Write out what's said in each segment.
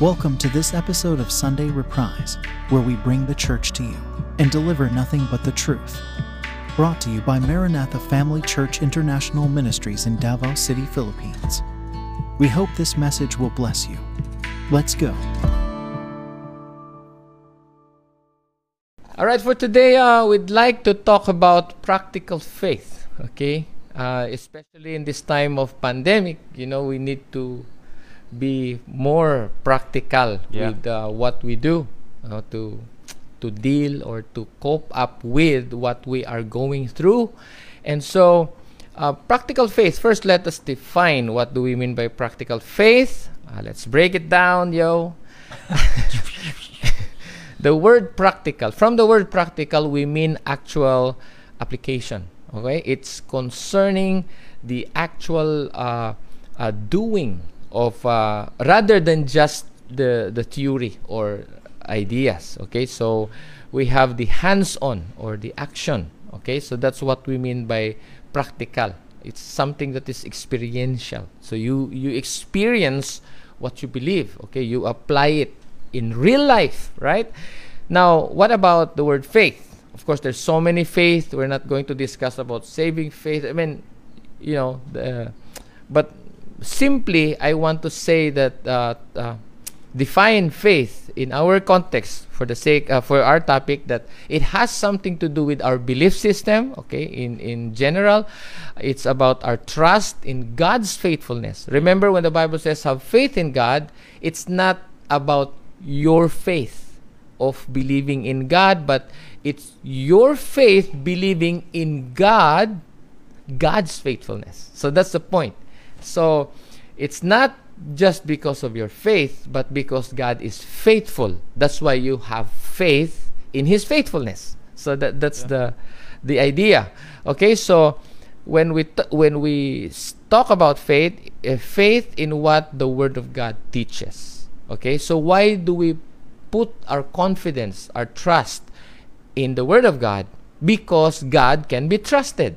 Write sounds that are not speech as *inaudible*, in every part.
Welcome to this episode of Sunday Reprise, where we bring the church to you and deliver nothing but the truth. Brought to you by Maranatha Family Church International Ministries in Davao City, Philippines. We hope this message will bless you. Let's go. All right, for today, uh, we'd like to talk about practical faith. Okay, uh, especially in this time of pandemic, you know, we need to be more practical Yeah. with uh, what we do uh, to to deal or to cope up with what we are going through, and so. Uh, practical faith. First, let us define what do we mean by practical faith. Uh, let's break it down, yo. *laughs* the word practical from the word practical we mean actual application okay it's concerning the actual uh, uh, doing of uh, rather than just the the theory or ideas okay so we have the hands-on or the action okay so that's what we mean by practical it's something that is experiential so you you experience what you believe okay you apply it in real life, right? Now, what about the word faith? Of course, there's so many faith. We're not going to discuss about saving faith. I mean, you know, the, but simply, I want to say that uh, uh, define faith in our context for the sake uh, for our topic that it has something to do with our belief system okay in in general it's about our trust in God's faithfulness remember when the bible says have faith in God it's not about your faith of believing in God, but it's your faith believing in God, God's faithfulness. So that's the point. So it's not just because of your faith, but because God is faithful. That's why you have faith in His faithfulness. So that that's the the idea. Okay, so when we t- when we talk about faith, uh, faith in what the Word of God teaches. Okay, so why do we put our confidence, our trust in the Word of God? Because God can be trusted.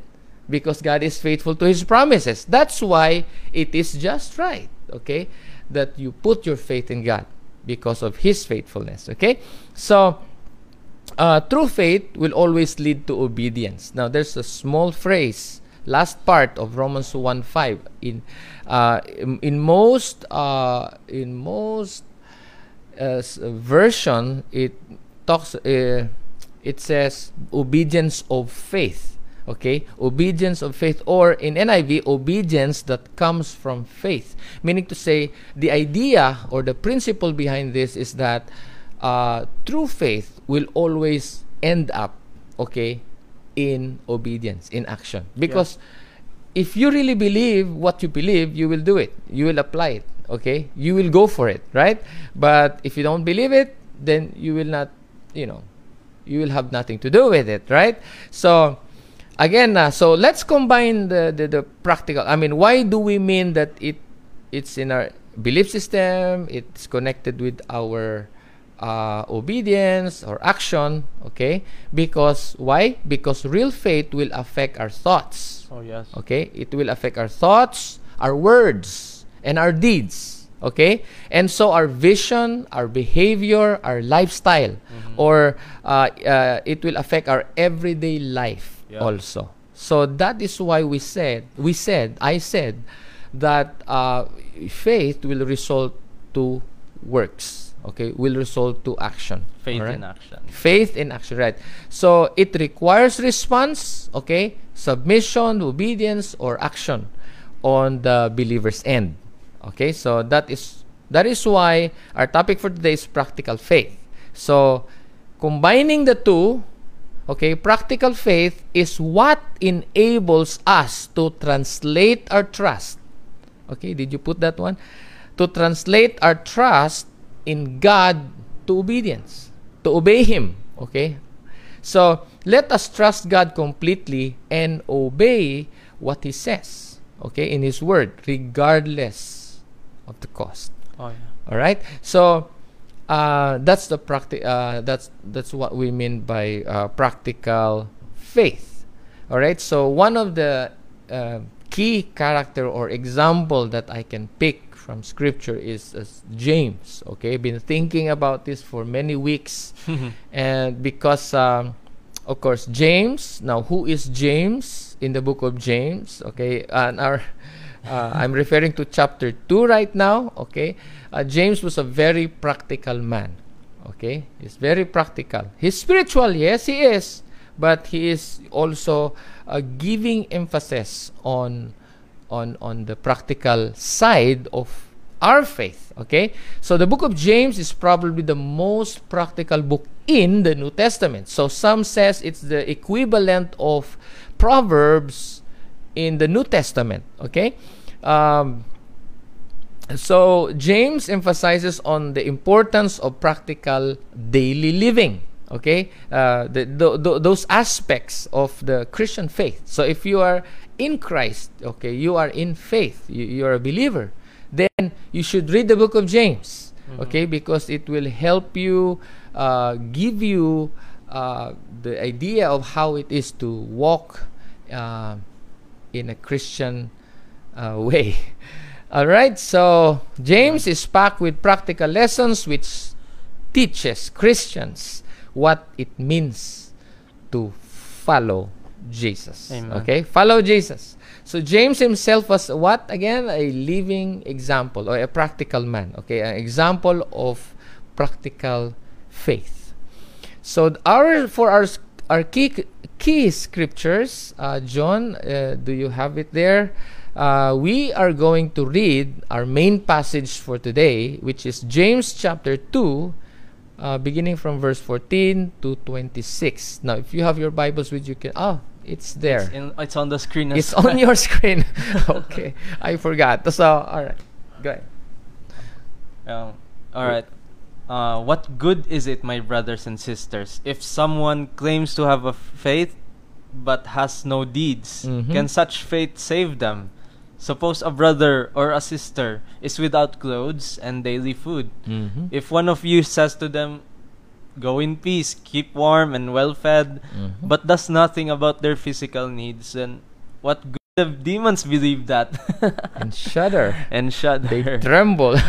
Because God is faithful to His promises. That's why it is just right, okay, that you put your faith in God because of His faithfulness, okay? So, uh, true faith will always lead to obedience. Now, there's a small phrase, last part of Romans 1:5. In uh, in, in most uh, in most uh, version, it talks. Uh, it says obedience of faith. Okay, obedience of faith, or in NIV, obedience that comes from faith. Meaning to say, the idea or the principle behind this is that uh, true faith will always end up, okay, in obedience, in action. Because if you really believe what you believe, you will do it. You will apply it. Okay, you will go for it, right? But if you don't believe it, then you will not, you know, you will have nothing to do with it, right? So again, uh, so let's combine the, the the practical. I mean, why do we mean that it it's in our belief system? It's connected with our uh, obedience or action. Okay, because why? Because real faith will affect our thoughts. Oh yes. Okay, it will affect our thoughts, our words, and our deeds. Okay, and so our vision, our behavior, our lifestyle, or uh, uh, it will affect our everyday life Yeah. also. So that is why we said, we said, I said that uh, faith will result to works. Okay, will result to action. Faith Alright? in action. faith in action right so it requires response okay submission obedience or action on the believer's end okay so that is that is why our topic for today is practical faith so combining the two okay practical faith is what enables us to translate our trust. Okay did you put that one? To translate our trust in god to obedience to obey him. Okay so let us trust god completely and obey what he says. Okay in his word regardless of the cost. Oh yeah. all right so uh, that's the practi- uh, that's that's what we mean by uh, practical faith all right so one of the uh, key character or example that i can pick from Scripture is uh, James. Okay, been thinking about this for many weeks, *laughs* and because, um, of course, James. Now, who is James in the book of James? Okay, and our. Uh, I'm referring to chapter 2 right now. Okay, uh, James was a very practical man. Okay, he's very practical. He's spiritual, yes, he is, but he is also uh, giving emphasis on on on the practical side of our faith okay so the book of james is probably the most practical book in the new testament so some says it's the equivalent of proverbs in the new testament okay um, so james emphasizes on the importance of practical daily living okay? Uh, the, the, the, those aspects of the christian faith. So if you are in christ okay you are in faith you, you are a believer then you should read the book of james mm-hmm. okay? Because it will help you uh, give you uh, the idea of how it is to walk uh, in a christian uh, way *laughs* all right so james is packed with practical lessons which teaches christians what it means to follow Jesus. Amen. Okay? Follow Jesus. So James himself was what again? A living example or a practical man. Okay? An example of practical faith. So our for our our key key scriptures, uh, John, uh, do you have it there? Uh, we are going to read our main passage for today, which is James chapter 2, uh, beginning from verse 14 to 26. Now, if you have your Bibles with you, can oh, it's there. It's, in, it's on the screen. It's on your screen. *laughs* *laughs* okay, I forgot. So, all right, go ahead. Um, all right. Uh, what good is it, my brothers and sisters, if someone claims to have a faith but has no deeds? Mhm. Can such faith save them? Suppose a brother or a sister is without clothes and daily food. Mm-hmm. If one of you says to them, Go in peace, keep warm and well fed, Mhm. but does nothing about their physical needs, then what good if demons believe that *laughs* and shudder. and shudder? They tremble. *laughs*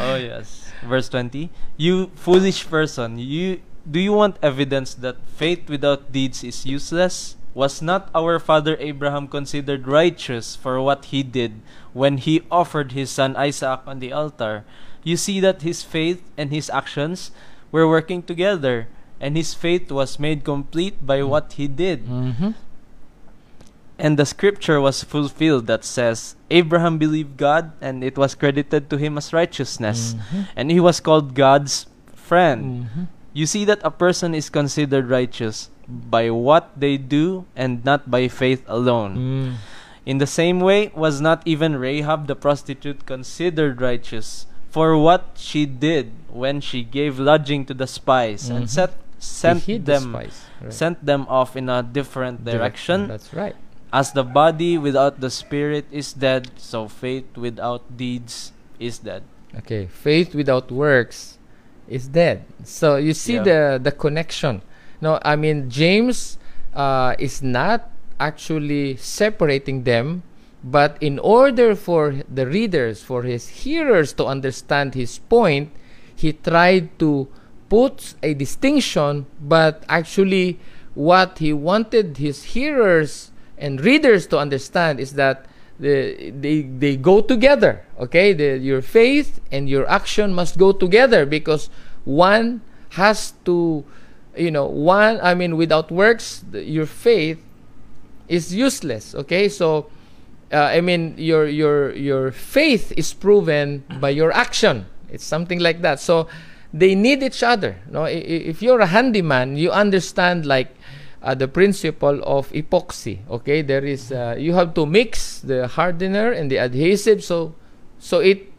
oh yes. Verse 20. You foolish person, you do you want evidence that faith without deeds is useless? Was not our father Abraham considered righteous for what he did when he offered his son Isaac on the altar? You see that his faith and his actions were working together, and his faith was made complete by what he did. mm-hmm. And the scripture was fulfilled that says, Abraham believed God, and it was credited to him as righteousness, Mhm. and he was called God's friend. Mm-hmm. You see that a person is considered righteous by what they do and not by faith alone. Mm. In the same way, was not even Rahab the prostitute considered righteous for what she did when she gave lodging to the spies and Mhm. set, sent He hid the them. Right. sent them off in a different direction. That's right. As the body without the spirit is dead, so faith without deeds is dead. Okay, faith without works is dead. So you see Yeah. the the connection. No, I mean James uh, is not actually separating them, but in order for the readers, for his hearers to understand his point, he tried to put a distinction, but actually what he wanted his hearers and readers to understand is that the, they, they go together okay? The, your faith and your action must go together because one has to you know one i mean without works your faith is useless okay? So uh, i mean your your your faith is proven by your action. It's something like that. So they need each other no? If you're a handyman you understand like uh, the principle of epoxy okay? There is uh, you have to mix the hardener and the adhesive so so it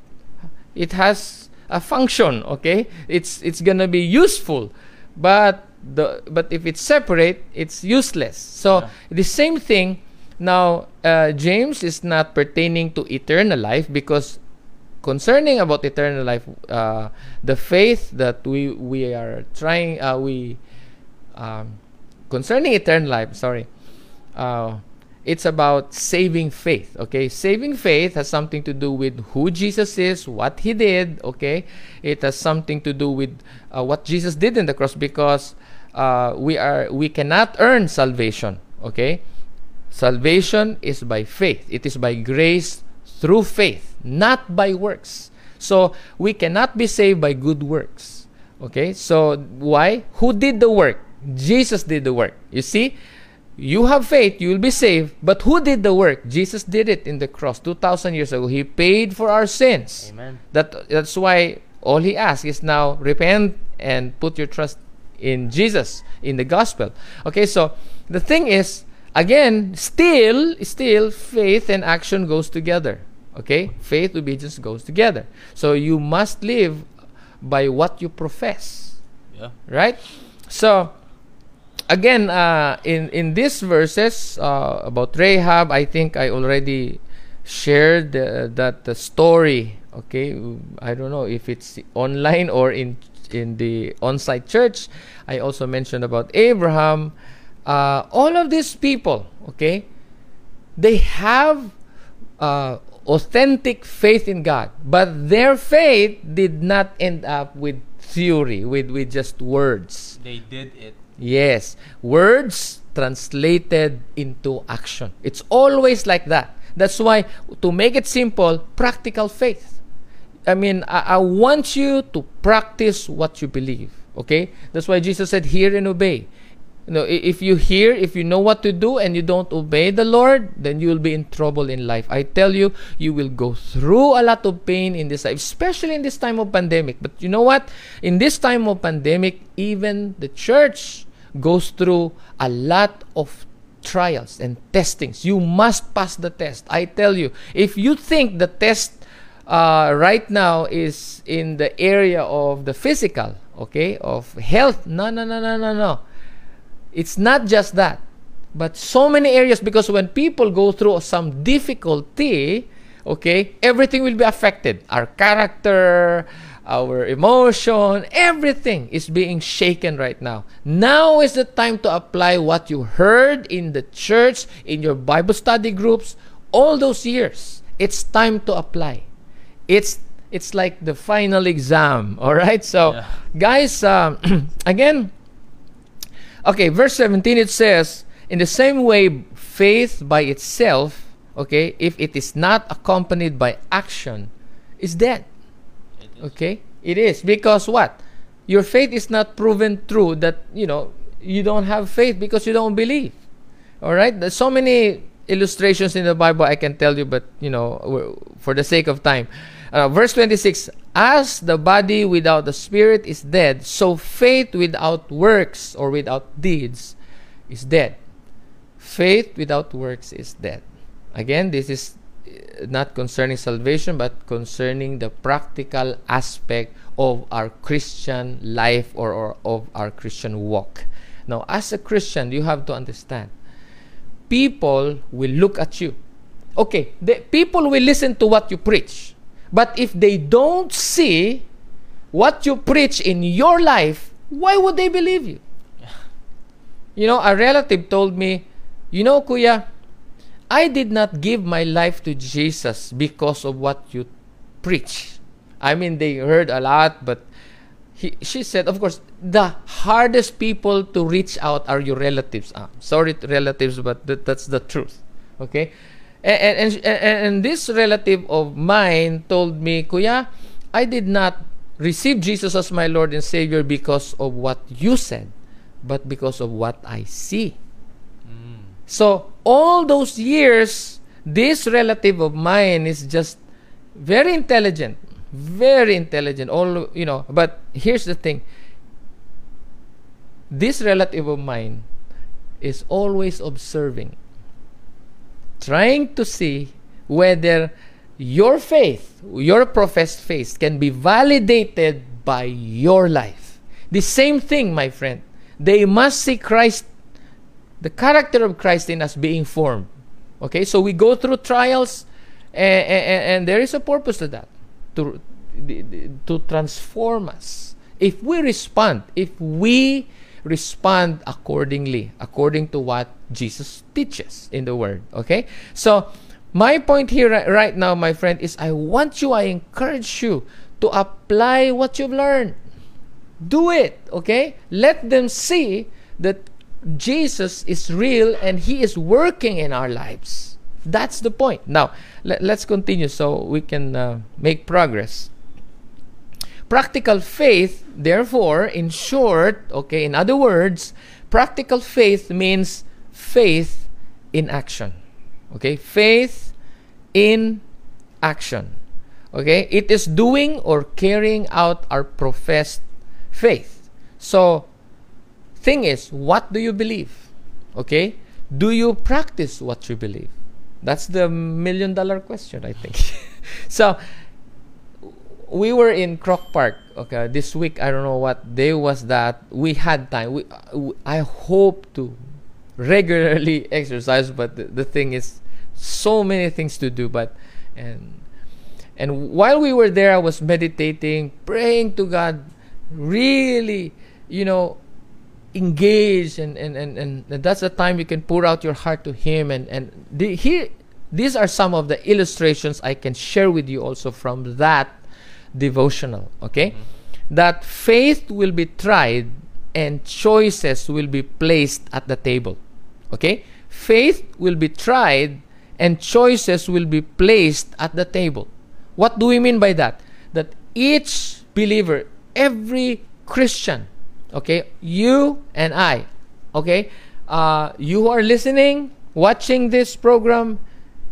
it has a function okay? It's it's gonna be useful. But the but if it's separate it's useless so Yeah. the same thing now uh, james is not pertaining to eternal life because concerning about eternal life uh, the faith that we we are trying uh, we um, concerning eternal life sorry uh, it's about saving faith. Okay, saving faith has something to do with who Jesus is, what He did. Okay, it has something to do with uh, what Jesus did in the cross because uh, we are we cannot earn salvation. Okay, salvation is by faith. It is by grace through faith, not by works. So we cannot be saved by good works. Okay, so why? Who did the work? Jesus did the work. You see, you have faith, you will be saved. But who did the work? Jesus did it in the cross 2,000 years ago. He paid for our sins. Amen. That, that's why all he asks is now repent and put your trust in Jesus, in the gospel. Okay, so the thing is, again, still, still, faith and action goes together. Okay, faith, obedience goes together. So you must live by what you profess. Yeah. Right? So, again, uh, in in these verses uh, about Rahab, I think I already shared uh, that the story. Okay, I don't know if it's online or in in the on-site church. I also mentioned about Abraham. Uh, all of these people, okay, they have uh, authentic faith in God, but their faith did not end up with theory, with with just words. They did it. Yes, words translated into action. It's always like that. That's why, to make it simple, practical faith. I mean, I, I want you to practice what you believe. Okay? That's why Jesus said, Hear and obey. You know, if you hear, if you know what to do, and you don't obey the Lord, then you will be in trouble in life. I tell you, you will go through a lot of pain in this life, especially in this time of pandemic. But you know what? In this time of pandemic, even the church goes through a lot of trials and testings. You must pass the test. I tell you, if you think the test uh, right now is in the area of the physical, okay, of health, no, no, no, no, no, no. It's not just that, but so many areas because when people go through some difficulty, okay, everything will be affected. Our character, our emotion, everything is being shaken right now. Now is the time to apply what you heard in the church, in your Bible study groups, all those years. It's time to apply. It's it's like the final exam, all right? So, Yeah. guys, um, *clears throat* again, Okay, verse 17 it says, In the same way, faith by itself, okay, if it is not accompanied by action, is dead. It is. Okay? It is. Because what? Your faith is not proven true that, you know, you don't have faith because you don't believe. All right? There's so many illustrations in the Bible I can tell you, but, you know, for the sake of time. Uh, verse 26 As the body without the spirit is dead, so faith without works or without deeds is dead. Faith without works is dead. Again, this is uh, not concerning salvation, but concerning the practical aspect of our Christian life or, or of our Christian walk. Now, as a Christian, you have to understand people will look at you. Okay, the people will listen to what you preach. But if they don't see what you preach in your life, why would they believe you? You know, a relative told me, You know, Kuya, I did not give my life to Jesus because of what you preach. I mean, they heard a lot, but he, she said, of course, the hardest people to reach out are your relatives. Ah, sorry, relatives, but that, that's the truth. Okay? And, and, and, and this relative of mine told me, Kuya, I did not receive Jesus as my Lord and Savior because of what you said, but because of what I see. Mm. So all those years, this relative of mine is just very intelligent, very intelligent. All you know, but here's the thing: this relative of mine is always observing, trying to see whether your faith, your professed faith, can be validated by your life. The same thing, my friend. They must see Christ the character of Christ in us being formed. Okay, so we go through trials, and, and, and there is a purpose to that, to to transform us. If we respond, if we respond accordingly, according to what Jesus teaches in the Word. Okay? So, my point here right now, my friend, is I want you, I encourage you to apply what you've learned. Do it, okay? Let them see that Jesus is real and He is working in our lives. That's the point. Now, let, us continue so we can uh, make progress. Practical faith, therefore, in short, okay, in other words, practical faith means faith in action. Okay, faith in action. Okay, it is doing or carrying out our professed faith. So, thing is, what do you believe? Okay, do you practice what you believe? That's the million dollar question, I think. *laughs* so, we were in Croc Park. Okay, this week I don't know what day was that. We had time. We, uh, I hope to regularly *laughs* exercise, but the, the thing is, so many things to do. But and and while we were there, I was meditating, praying to God, really, you know, engaged, and and and, and that's the time you can pour out your heart to Him. And and the, here, these are some of the illustrations I can share with you also from that devotional. Okay, mm-hmm. that faith will be tried and choices will be placed at the table. Okay, faith will be tried and choices will be placed at the table. What do we mean by that? That each believer, every Christian, okay, you and I, okay, uh, you who are listening, watching this program,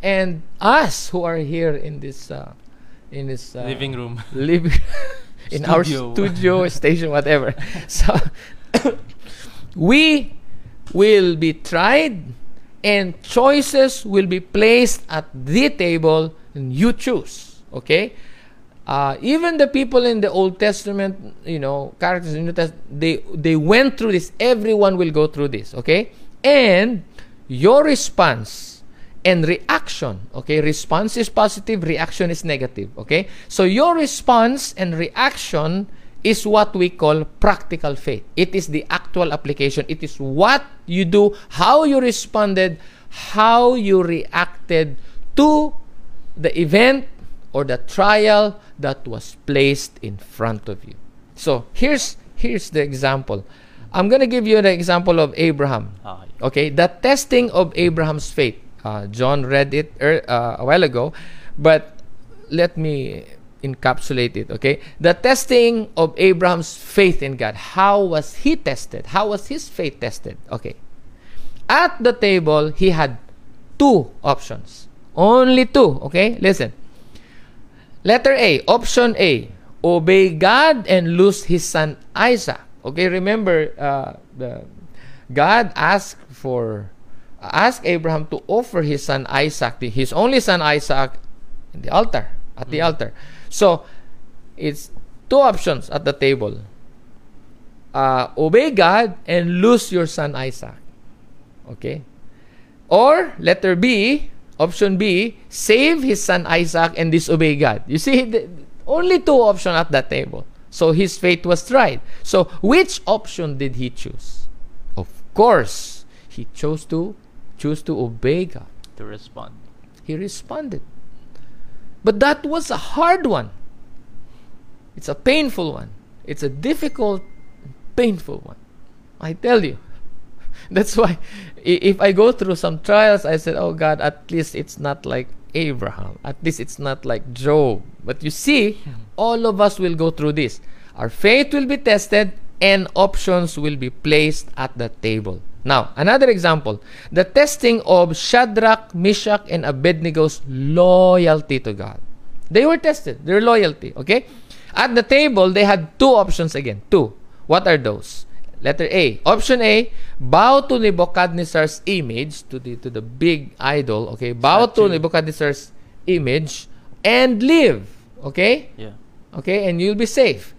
and us who are here in this uh, in this uh, living room, *laughs* living *laughs* in studio. our studio *laughs* station, whatever. so *coughs* we will be tried and choices will be placed at the table and you choose okay uh, even the people in the old testament you know characters in the test they they went through this everyone will go through this okay and your response and reaction okay response is positive reaction is negative okay so your response and reaction is what we call practical faith. It is the actual application. It is what you do, how you responded, how you reacted to the event or the trial that was placed in front of you. So here's here's the example. I'm gonna give you the example of Abraham. Ah, okay, the testing of Abraham's faith. Uh, John read it er, uh, a while ago, but let me encapsulate it, okay? The testing of Abraham's faith in God. How was he tested? How was his faith tested? Okay. At the table, he had two options. Only two, okay? Listen. Letter A, option A, obey God and lose his son Isaac. Okay, remember uh, the God asked for asked Abraham to offer his son Isaac, his only son Isaac, in the altar, at the mm. altar. So, it's two options at the table. Uh, obey God and lose your son Isaac. Okay? Or, letter B, option B, save his son Isaac and disobey God. You see, the, only two options at that table. So his fate was tried. So, which option did he choose? Of course, he chose to choose to obey God. To respond. He responded. But that was a hard one. It's a painful one. It's a difficult, painful one. I tell you. *laughs* That's why if I go through some trials, I said, Oh God, at least it's not like Abraham. At least it's not like Job. But you see, *laughs* all of us will go through this. Our faith will be tested and options will be placed at the table. Now, another example the testing of Shadrach, Meshach, and Abednego's loyalty to God. They were tested, their loyalty, okay? At the table, they had two options again. Two. What are those? Letter A. Option A, bow to Nebuchadnezzar's image, to the, to the big idol, okay? Bow to Nebuchadnezzar's image and live, okay? Yeah. Okay, and you'll be safe.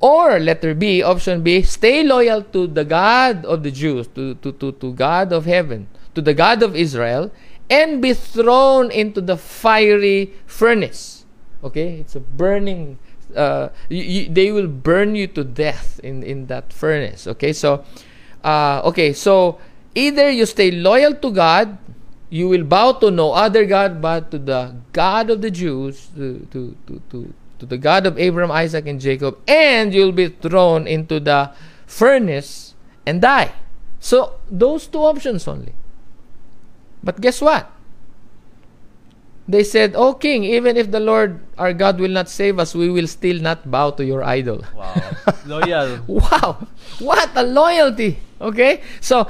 Or letter B, option B, stay loyal to the God of the Jews, to, to, to, to God of heaven, to the God of Israel, and be thrown into the fiery furnace. Okay? It's a burning uh, they will burn you to death in, in that furnace. Okay, so uh, okay, so either you stay loyal to God, you will bow to no other God but to the God of the Jews, to, to, to, to, to the God of Abraham, Isaac, and Jacob, and you'll be thrown into the furnace and die. So, those two options only. But guess what? They said, O king, even if the Lord our God will not save us, we will still not bow to your idol. Wow. Loyal. *laughs* Wow! What a loyalty! Okay? So,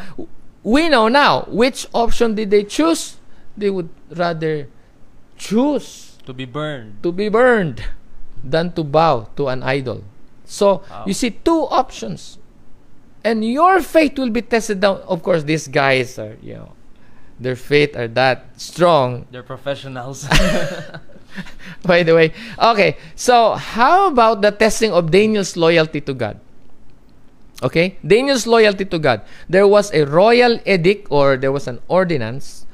we know now which option did they choose? They would rather choose to be burned. to be burned than to bow to an idol. So, Wow. you see two options. And your faith will be tested down. Of course, these guys are, you know, their faith are that strong They're professionals. *laughs* by the way. Okay, so how about the testing of Daniel's loyalty to God? Okay, Daniel's loyalty to God. There was a royal edict or there was an ordinance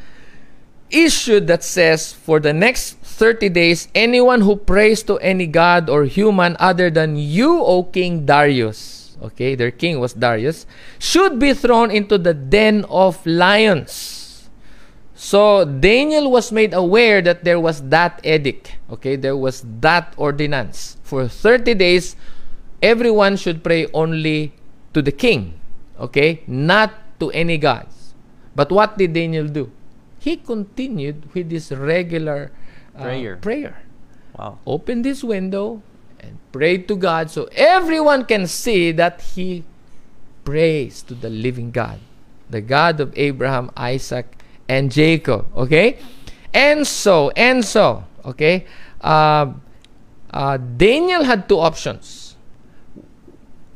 issued that says for the next 30 days, anyone who prays to any god or human other than you, O King Darius, okay, their king was Darius, should be thrown into the den of lions. So Daniel was made aware that there was that edict. Okay, there was that ordinance. For 30 days, everyone should pray only to the king. Okay, not to any gods. But what did Daniel do? He continued with his regular Prayer. prayer. wow. Open this window and pray to God so everyone can see that he prays to the living God, the God of Abraham, Isaac, and Jacob. Okay? And so, and so, okay? Uh, uh, Daniel had two options.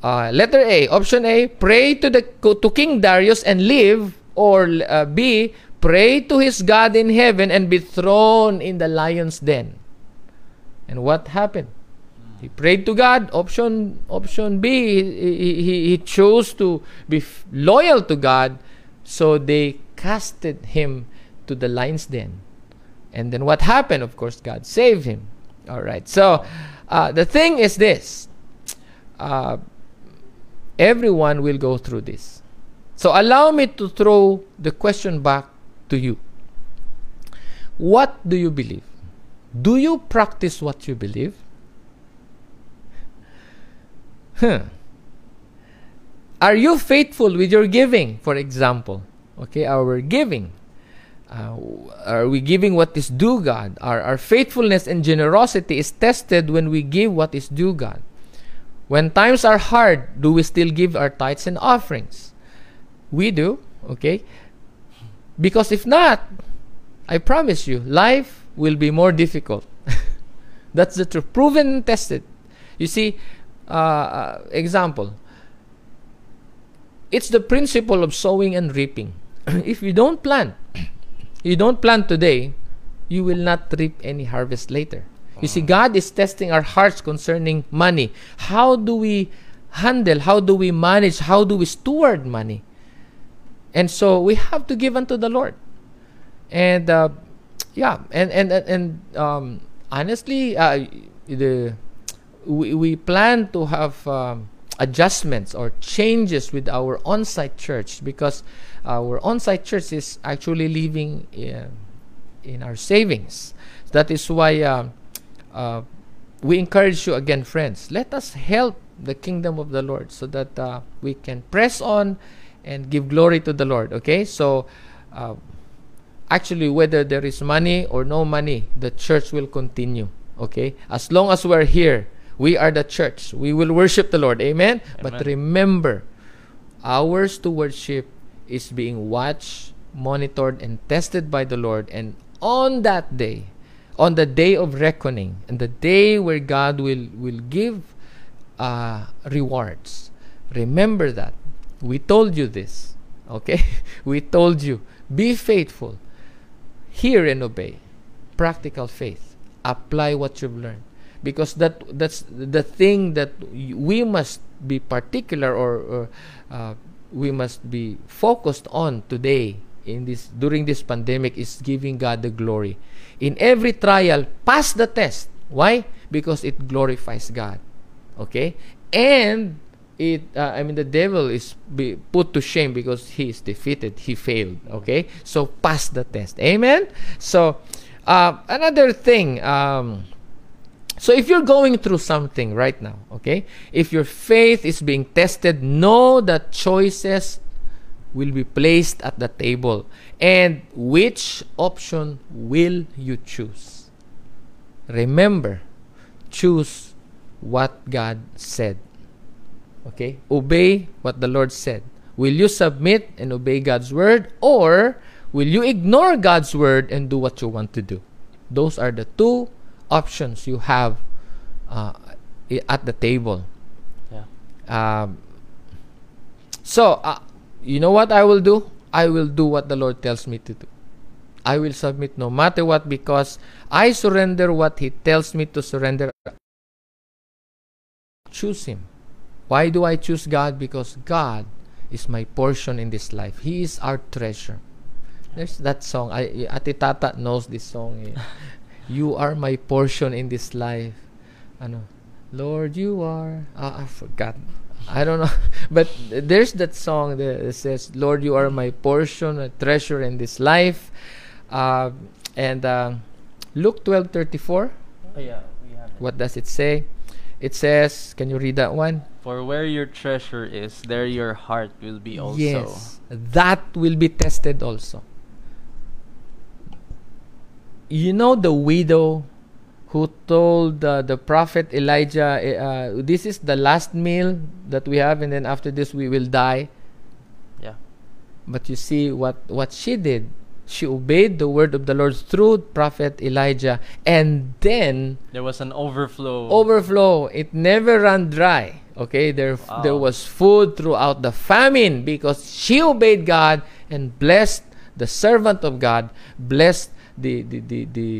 Uh, letter A, option A, pray to the to King Darius and live, or uh, B, pray to his God in heaven and be thrown in the lion's den. And what happened? He prayed to God. Option option B, he, he, he chose to be loyal to God, so they casted him to the lion's den. And then what happened? Of course, God saved him. All right. So uh, the thing is this: uh, everyone will go through this. So allow me to throw the question back to you. What do you believe? Do you practice what you believe? Huh. Are you faithful with your giving, for example? Okay, our giving. Uh, are we giving what is due God? Our, our faithfulness and generosity is tested when we give what is due God. When times are hard, do we still give our tithes and offerings? We do, okay? Because if not, I promise you, life will be more difficult. *laughs* That's the truth. Proven and tested. You see, uh, uh, example. It's the principle of sowing and reaping. *clears throat* if you don't plant, *clears throat* you don't plant today, you will not reap any harvest later. You see, God is testing our hearts concerning money. How do we handle? How do we manage? How do we steward money? And so we have to give unto the Lord. And uh, yeah, and and and, um, honestly, uh, the we, we plan to have um, adjustments or changes with our on-site church because our on-site church is actually living in, in our savings. That is why uh, uh, we encourage you again, friends. Let us help the kingdom of the Lord so that uh, we can press on and give glory to the Lord. Okay, so. Uh, actually whether there is money or no money the church will continue okay as long as we're here we are the church we will worship the lord amen, but Amen. remember our stewardship is being watched monitored and tested by the lord and on that day on the day of reckoning and the day where god will will give uh, rewards remember that we told you this okay? *laughs* We told you. Be faithful. Hear and obey. Practical faith. Apply what you've learned. Because that that's the thing that we must be particular or, or uh, we must be focused on today in this during this pandemic is giving God the glory. In every trial pass the test. Why? Because it glorifies God. Okay? And it uh, I mean the devil is be put to shame because he is defeated. He failed. Okay, so pass the test. Amen. So uh, another thing. Um, so if you're going through something right now, okay, if your faith is being tested, know that choices will be placed at the table. And which option will you choose? Remember, choose what God said. Okay? Obey what the Lord said. Will you submit and obey God's word or will you ignore God's word and do what you want to do? Those are the two options you have uh, at the table. Yeah. Um, so, uh, you know what I will do? I will do what the Lord tells me to do. I will submit no matter what because I surrender what He tells me to surrender. Choose Him. Why do I choose God? Because God is my portion in this life. He is our treasure. There's that song. I, Ate Tata knows this song. eh. *laughs* you are my portion in this life. Ano? Lord, you are. Ah, I forgot. I don't know. *laughs* But there's that song that says, Lord, you are my portion, a treasure in this life. Uh, and uh, Luke 12 34, Oh, yeah, we have it. what does it say? It says, can you read that one? For where your treasure is, there your heart will be also. Yes. That will be tested also. You know the widow who told uh, the prophet Elijah, eh, uh, This is the last meal that we have, and then after this we will die. Yeah. But you see what, what she did. She obeyed the word of the Lord through prophet Elijah, and then There was an overflow. overflow. It never ran dry. Okay, there there Wow. was food throughout the famine because she obeyed God and blessed the servant of God, blessed the the the the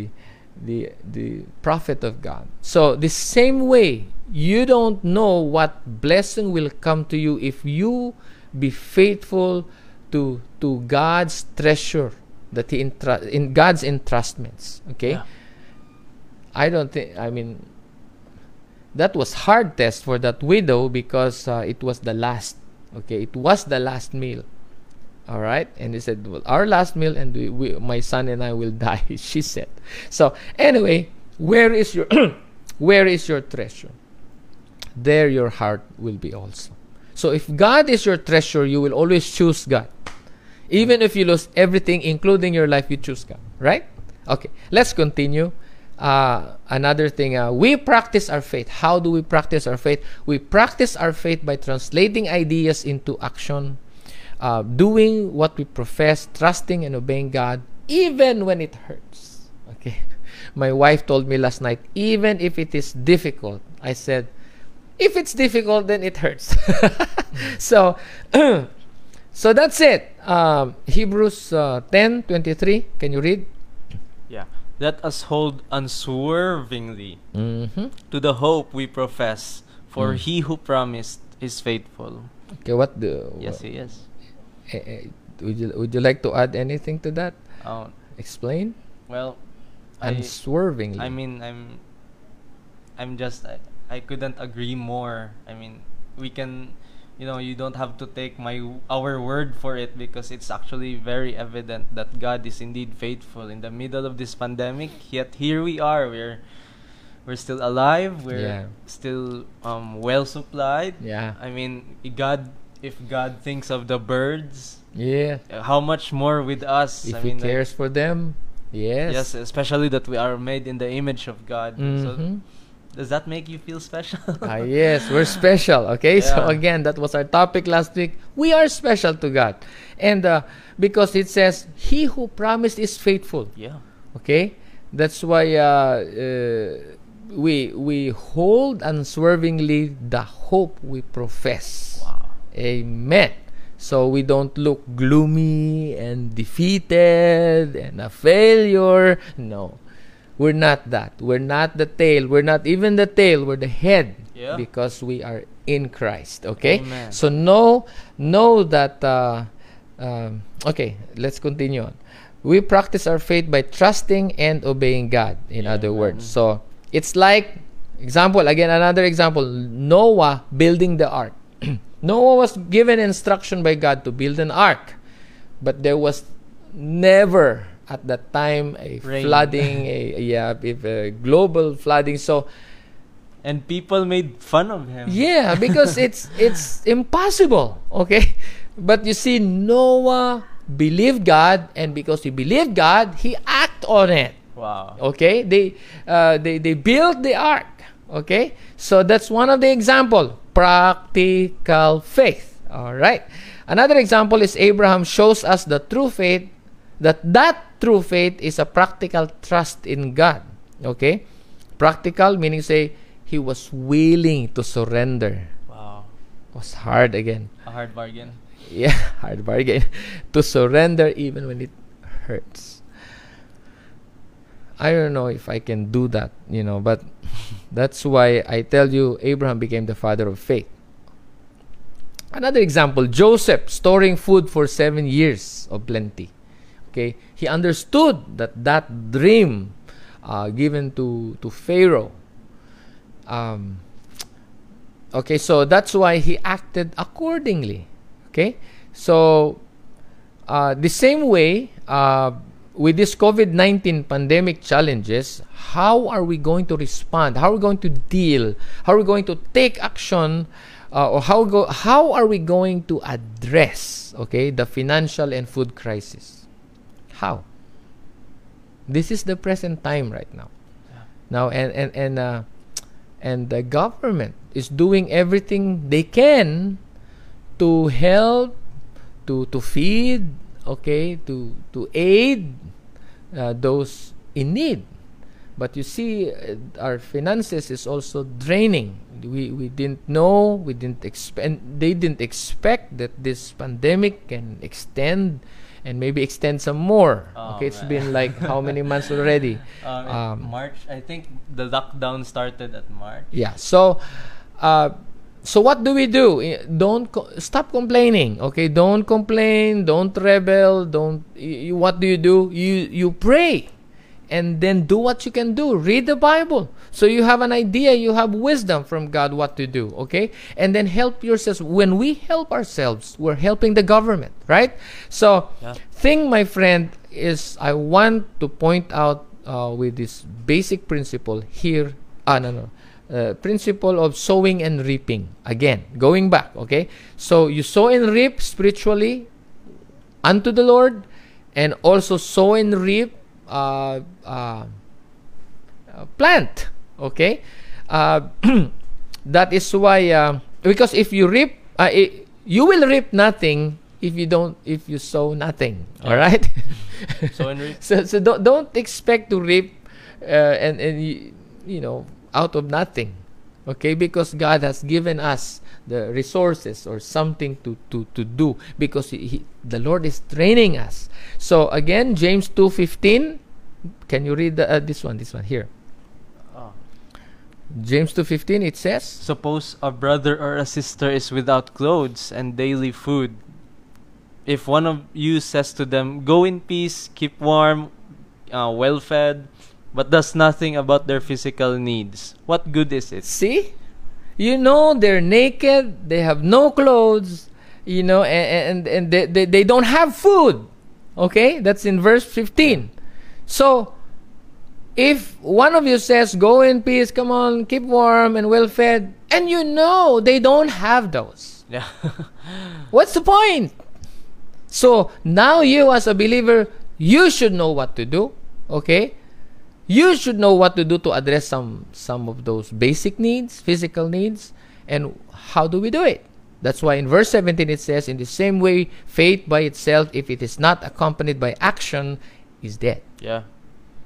the, the prophet of God. So the same way, you don't know what blessing will come to you if you be faithful to to God's treasure that he entrust in God's entrustments. Okay. Yeah. I don't think. I mean, that was hard test for that widow because uh, it was the last. Okay, it was the last meal. All right, and he said, "Well, our last meal, and we, we, my son and I will *laughs* die." She said. So anyway, where is your *clears throat* where is your treasure? There your heart will be also. So if God is your treasure, you will always choose God. Even if you lose everything, including your life, you choose God. Right? Okay, let's continue. Uh, another thing, uh, we practice our faith. How do we practice our faith? We practice our faith by translating ideas into action, uh, doing what we profess, trusting and obeying God, even when it hurts. Okay. *laughs* My wife told me last night, even if it is difficult, I said, if it's difficult, then it hurts. *laughs* so, *clears throat* so that's it. Um, Hebrews uh, 10 23. Can you read? Yeah. Let us hold unswervingly Mm-hmm. to the hope we profess, for Mm. he who promised is faithful. Okay, what the. Yes, he is. would, you, would you like to add anything to that? Oh, Explain. well, I, Unswervingly. I mean, I'm, I'm just, I, I couldn't agree more. I mean, we can, you know, you don't have to take my our word for it because it's actually very evident that God is indeed faithful in the middle of this pandemic. Yet here we are. We're we're still alive. We're Yeah. still um, well supplied. yeah. I mean, God. If God thinks of the birds, Yeah. how much more with us? If I he mean, like- cares for them, yes. Yes, especially that we are made in the image of God. So Mhm. Does that make you feel special? *laughs* ah, yes, we're special. Okay, so again, that was our topic last week. We are special to God, and uh, because it says, "He who promised is faithful." yeah. Okay, that's why uh, uh, we we hold unswervingly the hope we profess. Wow. Amen. So we don't look gloomy and defeated and a failure. No. We're not that. We're not the tail. We're not even the tail. We're the head Yeah. because we are in Christ. Okay? Amen. So know know that uh, um, okay, let's continue on. We practice our faith by trusting and obeying God, in Yeah, other words. So it's like example again another example Noah building the ark *clears throat* Noah was given instruction by God to build an ark, but there was never at that time a Rain. flooding, a, yeah, if a global flooding. So And people made fun of him. yeah, because *laughs* it's it's impossible. Okay, but you see, Noah believed God, and because he believed God, he act on it. Wow. Okay, they uh, they they built the ark. Okay, so that's one of the example. Practical faith. All right. Another example is Abraham shows us the true faith. That that true faith is a practical trust in God. Okay, practical meaning say he was willing to surrender. Wow. Was hard again. A hard bargain. Yeah, *laughs* hard bargain. *laughs* to surrender even when it hurts. I don't know if I can do that, you know, but *laughs* that's why I tell you Abraham became the father of faith. Another example Joseph storing food for seven years of plenty. Okay, he understood that that dream uh, given to, to Pharaoh. Um, okay, so that's why he acted accordingly. Okay, so uh, the same way uh, with this COVID 19 pandemic challenges, how are we going to respond? How are we going to deal? How are we going to take action? Uh, or how go how are we going to address okay the financial and food crisis how? This is the present time right now. Now and and and uh, and the government is doing everything they can to help to to feed okay to to aid uh, those in need. But you see uh, our finances is also draining. We we didn't know we didn't expect they didn't expect that this pandemic can extend and maybe extend some more Oh, okay it's man. been like how many months already *laughs* Um, Um, March, I think the lockdown started at March. Yeah. So, uh, so what do we do? Don't co- stop complaining. Okay. Don't complain. Don't rebel. Don't. y- y- what do you do? You you pray, and then do what you can do. Read the Bible. So you have an idea. You have wisdom from God what to do. Okay. And then help yourselves. When we help ourselves, we're helping the government, right? So, Yeah. thing, my friend, is I want to point out uh, with this basic principle here. Ah, no, no. Uh, principle of sowing and reaping. Again, going back, okay? So you sow and reap spiritually unto the Lord, and also sow and reap uh, uh, plant, okay? Uh, *clears throat* that is why, because if you reap, uh, i- you will reap nothing if you don't, if you sow nothing, all right? So so so don't don't expect to reap uh, and and you, you know out of nothing okay? Because god has given us the resources or something to to to do. Because he, he, the lord is training us. So again james 2:15 can you read the, uh, this one this one? Here. Oh. james 2:15 it says Suppose a brother or a sister is without clothes and daily food. If one of you says to them, Go in peace, keep warm, uh, well fed, but does nothing about their physical needs, what good is it? See? You know they're naked, they have no clothes, you know, and and, and they, they, they don't have food. Okay? That's in verse 15. So if one of you says, Go in peace, come on, keep warm and well fed, and you know they don't have those, Yeah. *laughs* what's the point? So now you as a believer, you should know what to do. Okay? You should know what to do to address some some of those basic needs, physical needs, and how do we do it? That's why in verse 17 it says, In the same way, faith by itself, if it is not accompanied by action, is dead. yeah.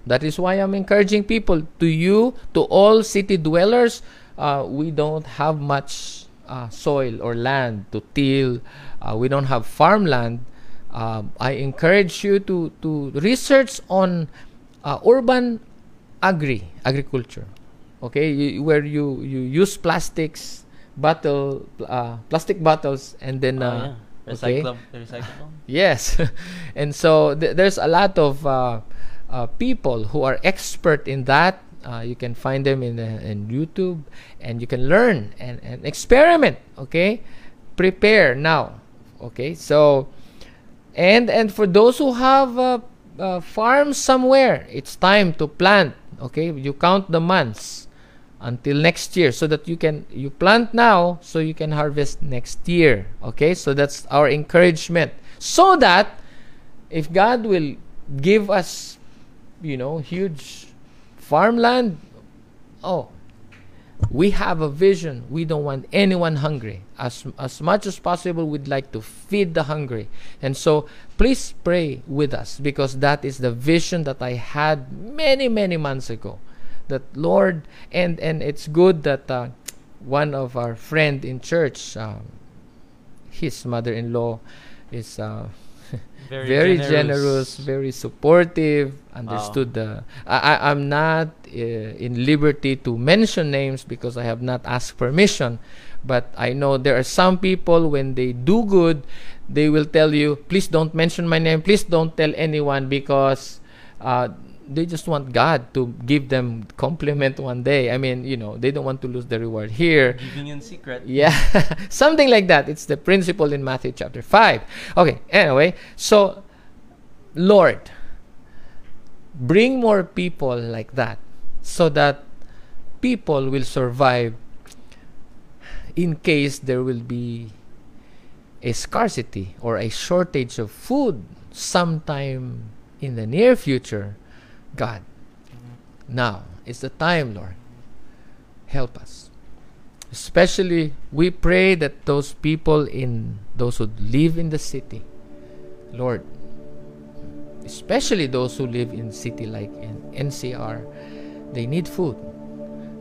That is why I'm encouraging people to you, to all city dwellers. Uh, we don't have much uh, soil or land to till. Uh, we don't have farmland. Um, I encourage you to to research on uh, urban agri agriculture. Okay, you, where you you use plastics, bottle, uh, plastic bottles, and then Oh, uh, yeah. okay. Recyclable. *laughs* Yes, *laughs* and so th- there's a lot of uh, uh, people who are expert in that. Uh, you can find them in in YouTube, and you can learn and, and experiment. Okay, prepare now. Okay, so and and for those who have uh, uh, farms somewhere, it's time to plant. Okay, you count the months until next year so that you can you plant now so you can harvest next year. Okay so that's our encouragement. So that if god will give us you know huge farmland oh we have a vision. We don't want anyone hungry. As as much as possible we'd like to feed the hungry. And so please pray with us because that is the vision that i had many many months ago. That lord and and it's good that uh, one of our friend in church um, his mother-in-law is uh, *laughs* Very, very, generous. generous. very supportive, understood the. I, I, I'm not uh, in liberty to mention names because I have not asked permission, but I know there are some people when they do good, they will tell you, please don't mention my name, please don't tell anyone because uh, they just want God to give them compliment one day. I mean, you know, they don't want to lose the reward here. Giving in secret. Yeah, *laughs* something like that. It's the principle in Matthew chapter 5. Okay, anyway, so Lord, bring more people like that so that people will survive in case there will be a scarcity or a shortage of food sometime in the near future. God, now is the time, Lord. Help us. Especially, we pray that those people in those who live in the city, Lord, especially those who live in city like in NCR, they need food.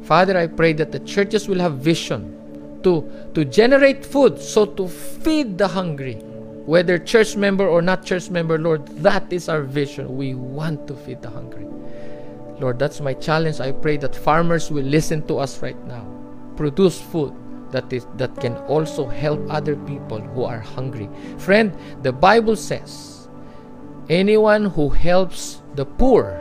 Father, I pray that the churches will have vision to to generate food, so to feed the hungry, whether church member or not church member, Lord, that is our vision. We want to feed the hungry. Lord, that's my challenge. I pray that farmers will listen to us right now. Produce food that is that can also help other people who are hungry. Friend, the Bible says, anyone who helps the poor,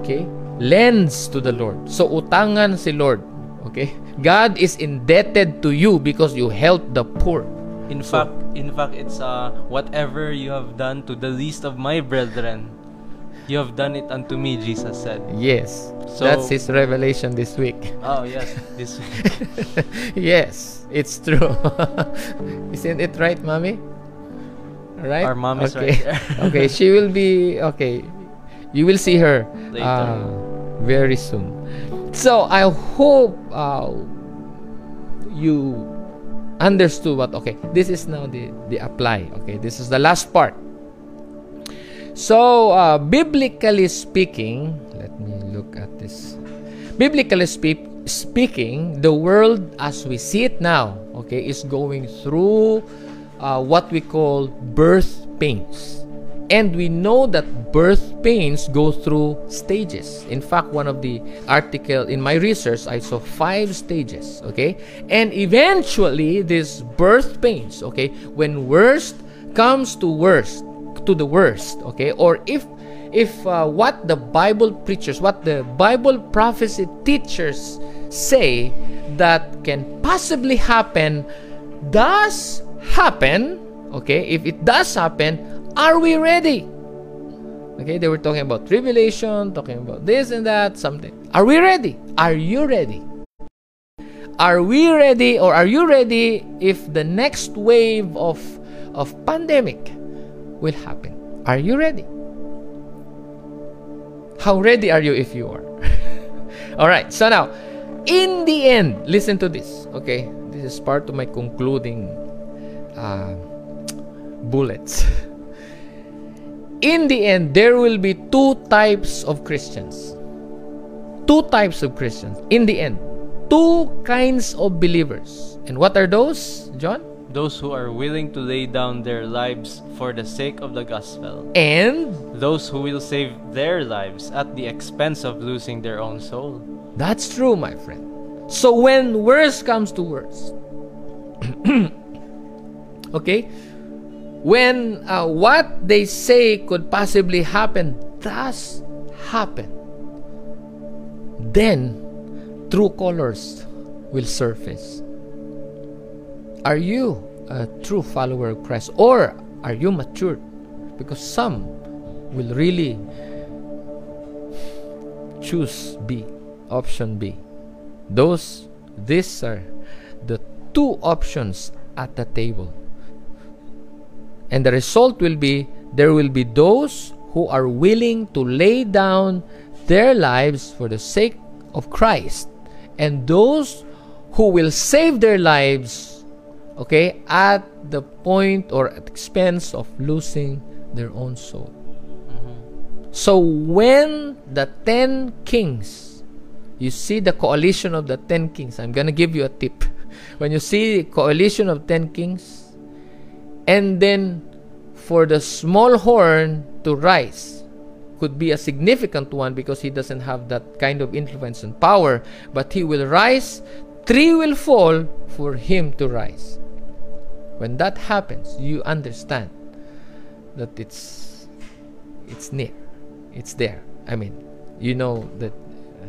okay, lends to the Lord. So utangan si Lord, okay? God is indebted to you because you helped the poor. In So- fact, in fact, it's uh, whatever you have done to the least of my brethren, you have done it unto me. Jesus said. Yes. So- that's his revelation this week. Oh yes, this. *laughs* yes, it's true. *laughs* Isn't it right, mommy? Right? Our mom is okay. right there. *laughs* okay, she will be okay. You will see her Later. uh, very soon. So I hope uh, you understood what. Okay, this is now the the apply. Okay, this is the last part. So, uh, biblically speaking, let me look at this. Biblically spe- speaking, the world as we see it now, okay, is going through uh, what we call birth pains. And we know that birth pains go through stages. In fact, one of the article in my research, I saw five stages, okay? And eventually, these birth pains, okay, when worst comes to worst, to the worst okay or if if uh, what the bible preachers what the bible prophecy teachers say that can possibly happen does happen okay if it does happen are we ready okay they were talking about tribulation talking about this and that something are we ready are you ready are we ready or are you ready if the next wave of of pandemic will happen. Are you ready? How ready are you if you are? *laughs* All right. So now, in the end, listen to this. Okay, this is part of my concluding uh, bullets. *laughs* In the end, there will be two types of Christians. Two types of Christians. In the end, two kinds of believers. And what are those, John? Those who are willing to lay down their lives for the sake of the gospel. And Those who will save their lives at the expense of losing their own soul. That's true, my friend. So when worst comes to worst, *clears throat* okay, when uh, what they say could possibly happen does happen, then true colors will surface. are you a true follower of Christ or are you matured? Because some will really choose B, option B. Those, these are the two options at the table. And the result will be there will be those who are willing to lay down their lives for the sake of Christ, and those who will save their lives, okay, at the point or at expense of losing their own soul. Mm-hmm. So when the ten kings, you see the coalition of the ten kings, I'm gonna give you a tip. *laughs* When you see coalition of ten kings, and then for the small horn to rise, could be a significant one because he doesn't have that kind of influence and power, but he will rise, three will fall for him to rise. When that happens, you understand that it's it's near it's there. I mean, you know that uh,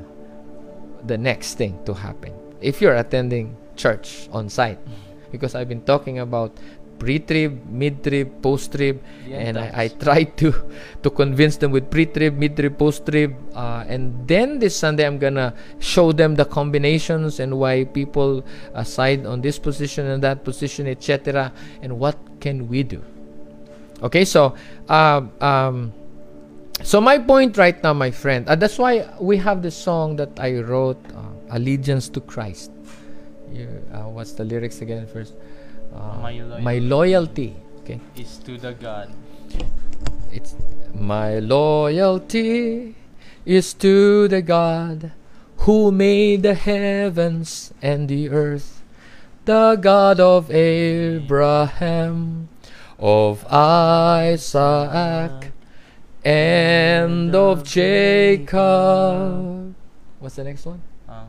the next thing to happen if you're attending church on site, because I've been talking about pre-trib, mid-trib, post-trib, Yeah, and I, I tried to to convince them with pre-trib, mid-trib, post-trib, uh, and then this Sunday I'm gonna show them the combinations and why people aside on this position and that position, etc., and what can we do. Okay, so um, um, so my point right now, my friend, uh, that's why we have the song that I wrote, uh, "Allegiance to Christ." You, uh, what's the lyrics again? First, uh, My loyalty. my loyalty. Okay, Is to the God. it's my loyalty is to the God who made the heavens and the earth, the God of Abraham, of Isaac, and of Jacob. What's the next one? Um,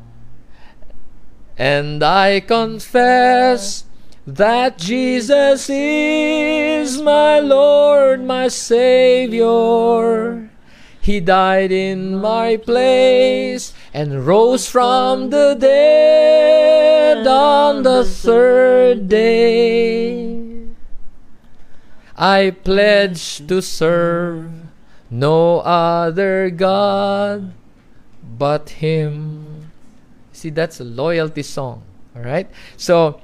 And I confess that Jesus is my Lord, my Savior. He died in my place and rose from the dead on the third day. I pledge to serve no other God but Him. See, that's a loyalty song. All right. So,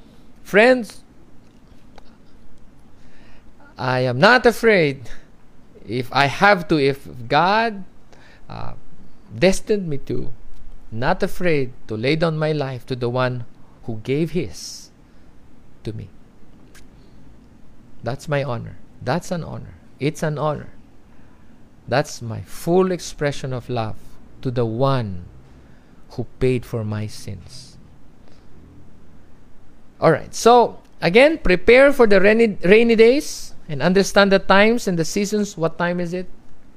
friends, I am not afraid if I have to, if God uh, destined me to, not afraid to lay down my life to the one who gave His to me. That's my honor. That's an honor. It's an honor. That's my full expression of love to the one who paid for my sins. All right. So, again, prepare for the rainy, rainy days and understand the times and the seasons. What time is it?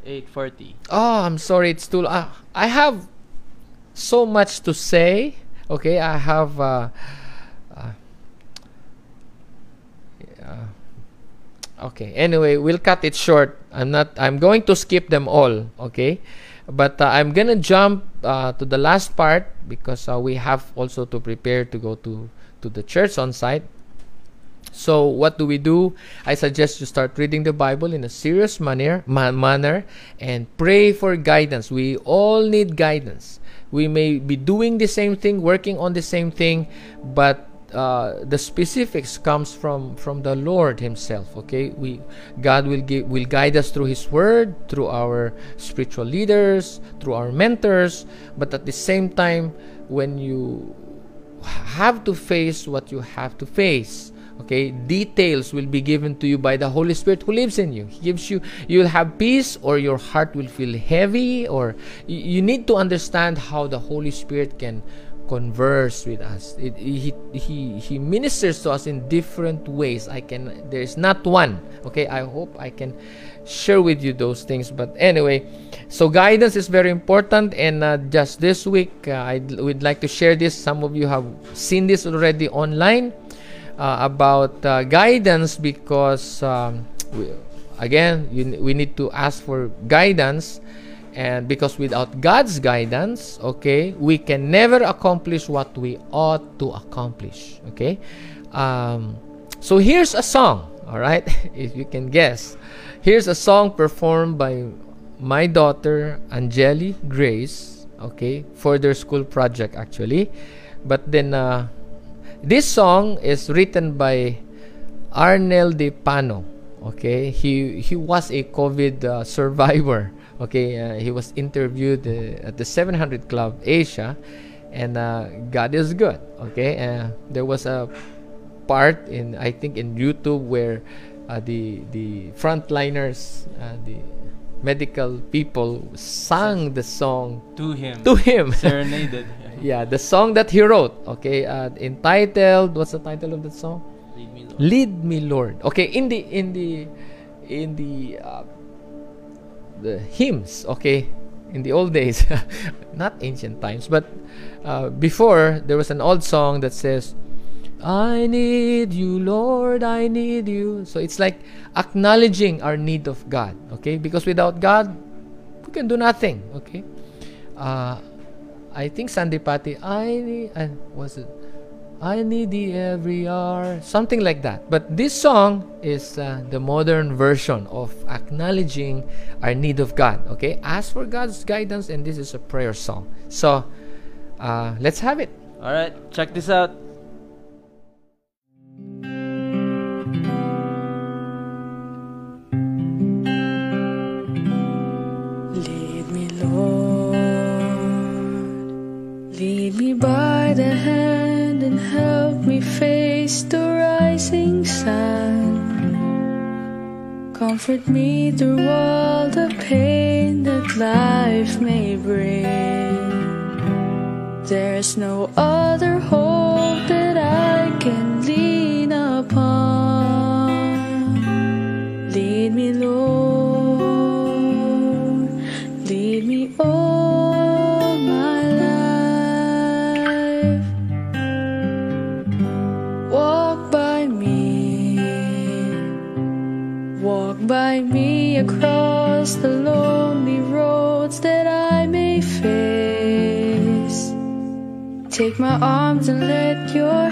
840. Oh, I'm sorry. It's too. Uh, I have so much to say. Okay, I have. Uh, uh, okay. Anyway, we'll cut it short. I'm not. I'm going to skip them all. Okay, but uh, I'm gonna jump uh, to the last part because uh, we have also to prepare to go to to the church on site. So what do we do? I suggest you start reading the Bible in a serious manner, ma- manner, and pray for guidance. We all need guidance. We may be doing the same thing, working on the same thing, but uh, the specifics comes from from the Lord Himself. Okay, we God will give will guide us through His Word, through our spiritual leaders, through our mentors. But at the same time, when you have to face what you have to face okay? Details will be given to you by the holy spirit who lives in you. He gives you you'll have peace or your heart will feel heavy or you need to understand how the holy spirit can converse with us. It, he, he he ministers to us in different ways. I can there's not one okay? I hope i can share with you those things but anyway so guidance is very important and uh, just this week uh, i would like to share this. Some of you have seen this already online uh, about uh, guidance because um, we, again you, we need to ask for guidance And because without God's guidance, okay, we can never accomplish what we ought to accomplish. Okay? Um, so here's a song, all right? *laughs* if you can guess. Here's a song performed by my daughter Angeli Grace, okay, for their school project actually. But then uh, this song is written by Arnel De Pano. Okay, he he was a COVID uh, *laughs* survivor. Okay, uh, he was interviewed uh, at the 700 Club Asia, and uh, God is good. Okay, uh, there was a part in I think in YouTube where uh, the the frontliners, uh, the medical people sang the song To him. to him. *laughs* Serenaded. yeah, the song that he wrote. Okay, uh, entitled what's the title of that song? Lead me, Lord. Lead me, Lord. Okay, in the in the in the uh, the hymns. Okay, in the old days, *laughs* not ancient times, but uh, before there was an old song that says, "I need you, Lord. I need you." So it's like acknowledging our need of God. Okay, because without God, we can do nothing. Okay. Uh, I think Sandi Patty, I uh, was it? I need thee every hour, something like that. But this song is uh, the modern version of acknowledging our need of God. Okay, ask for God's guidance, and this is a prayer song. So uh, let's have it. All right, check this out. Comfort me through all the pain that life may bring. There's no other Take my arms and let your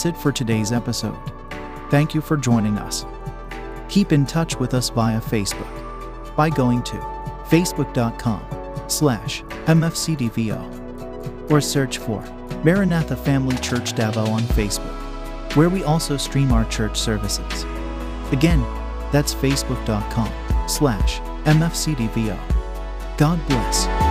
That's it for today's episode. Thank you for joining us. Keep in touch with us via Facebook by going to facebook.com slash mfcdvo or search for Maranatha Family Church Davao on Facebook, where we also stream our church services. Again, that's facebook.com slash mfcdvo. God bless.